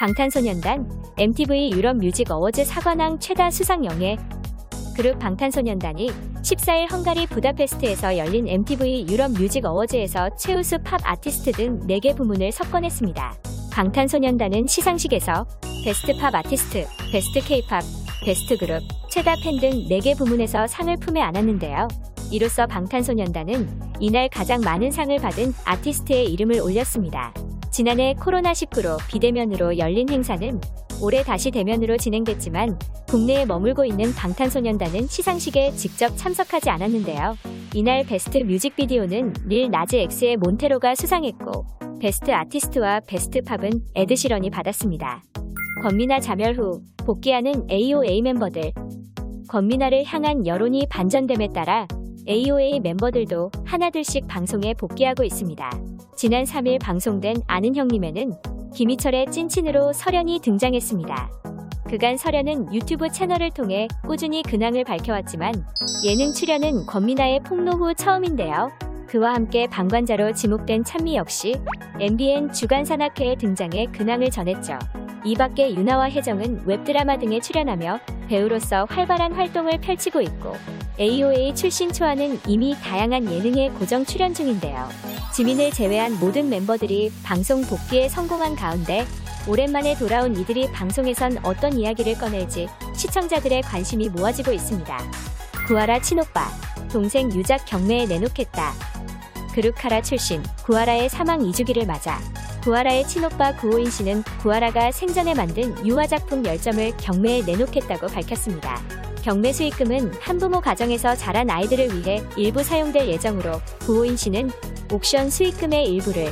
방탄소년단 MTV 유럽 뮤직 어워즈 사관왕 최다 수상 영예 그룹 방탄소년단이 14일 헝가리 부다페스트에서 열린 MTV 유럽 뮤직 어워즈에서 최우수 팝 아티스트 등 4개 부문을 석권했습니다. 방탄소년단은 시상식에서 베스트 팝 아티스트, 베스트 케이팝, 베스트 그룹, 최다 팬 등 4개 부문에서 상을 품에 안았는데요. 이로써 방탄소년단은 이날 가장 많은 상을 받은 아티스트에 이름을 올렸습니다. 지난해 코로나19로 비대면으로 열린 행사는 올해 다시 대면으로 진행됐지만 국내에 머물고 있는 방탄소년단은 시상식에 직접 참석하지 않았는데요. 이날 베스트 뮤직비디오는 릴 나즈 엑스의 몬테로가 수상했고 베스트 아티스트와 베스트 팝은 에드시런이 받았습니다. 권민아 자멸 후 복귀하는 AOA 멤버들 권민아를 향한 여론이 반전됨에 따라 AOA 멤버들도 하나둘씩 방송에 복귀하고 있습니다. 지난 3일 방송된 아는 형님에는 김희철의 찐친으로 설현이 등장했습니다. 그간 설현은 유튜브 채널을 통해 꾸준히 근황을 밝혀왔지만 예능 출연은 권미나의 폭로 후 처음인데요. 그와 함께 방관자로 지목된 찬미 역시 MBN 주간 산악회에 등장해 근황을 전했죠. 이 밖에 유나와 혜정은 웹드라마 등에 출연하며 배우로서 활발한 활동을 펼치고 있고 AOA 출신 초아는 이미 다양한 예능에 고정 출연 중인데요. 지민을 제외한 모든 멤버들이 방송 복귀에 성공한 가운데 오랜만에 돌아온 이들이 방송에선 어떤 이야기를 꺼낼지 시청자들의 관심이 모아지고 있습니다. 구하라 친오빠, 동생 유작 경매에 내놓겠다. 그룹카라 출신 구하라의 사망 2주기를 맞아 구하라의 친오빠 구호인 씨는 구하라가 생전에 만든 유화 작품 10점을 경매에 내놓겠다고 밝혔습니다. 경매 수익금은 한부모 가정에서 자란 아이들을 위해 일부 사용될 예정으로 구호인 씨는 옥션 수익금의 일부를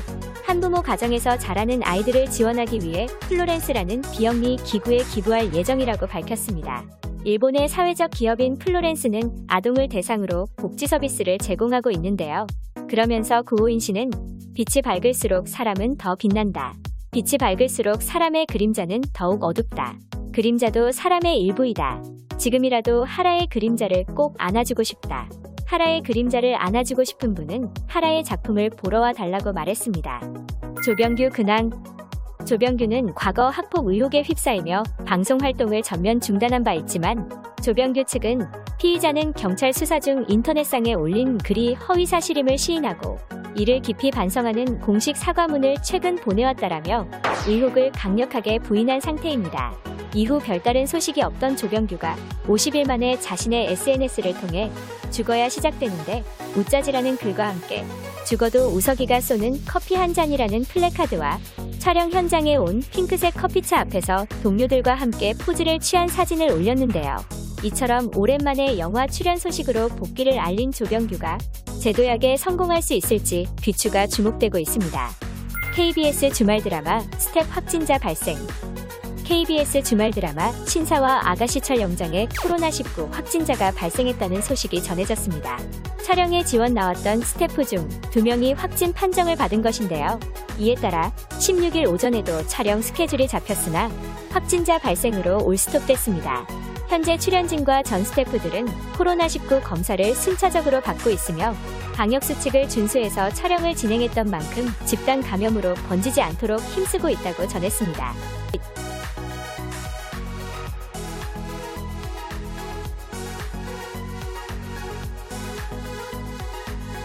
한부모 가정에서 자라는 아이들을 지원하기 위해 플로렌스라는 비영리 기구에 기부할 예정이라고 밝혔습니다. 일본의 사회적 기업인 플로렌스는 아동을 대상으로 복지 서비스를 제공하고 있는데요. 그러면서 구호인 씨는 빛이 밝을수록 사람은 더 빛난다. 빛이 밝을수록 사람의 그림자는 더욱 어둡다. 그림자도 사람의 일부이다. 지금이라도 하라의 그림자를 꼭 안아주고 싶다. 하라의 그림자를 안아주고 싶은 분은 하라의 작품을 보러 와 달라고 말했습니다. 조병규 근황 조병규는 과거 학폭 의혹에 휩싸이며 방송 활동을 전면 중단한 바 있지만 조병규 측은 피의자는 경찰 수사 중 인터넷상에 올린 글이 허위 사실임을 시인하고 이를 깊이 반성하는 공식 사과문을 최근 보내왔다라며 의혹을 강력하게 부인한 상태입니다. 이후 별다른 소식이 없던 조병규가 50일 만에 자신의 SNS를 통해 죽어야 시작되는데 우짜지라는 글과 함께 죽어도 우석이가 쏘는 커피 한 잔이라는 플래카드와 촬영 현장에 온 핑크색 커피차 앞에서 동료들과 함께 포즈를 취한 사진을 올렸는데요. 이처럼 오랜만에 영화 출연 소식으로 복귀를 알린 조병규가 재도약에 성공할 수 있을지 귀추가 주목되고 있습니다. KBS 주말 드라마 스태프 확진자 발생 KBS 주말 드라마 신사와 아가씨 촬영장에 코로나19 확진자가 발생했다는 소식이 전해졌습니다. 촬영에 지원 나왔던 스태프 중 2명이 확진 판정을 받은 것인데요. 이에 따라 16일 오전에도 촬영 스케줄이 잡혔으나 확진자 발생으로 올스톱됐습니다. 현재 출연진과 전 스태프들은 코로나19 검사를 순차적으로 받고 있으며 방역수칙을 준수해서 촬영을 진행했던 만큼 집단 감염으로 번지지 않도록 힘쓰고 있다고 전했습니다.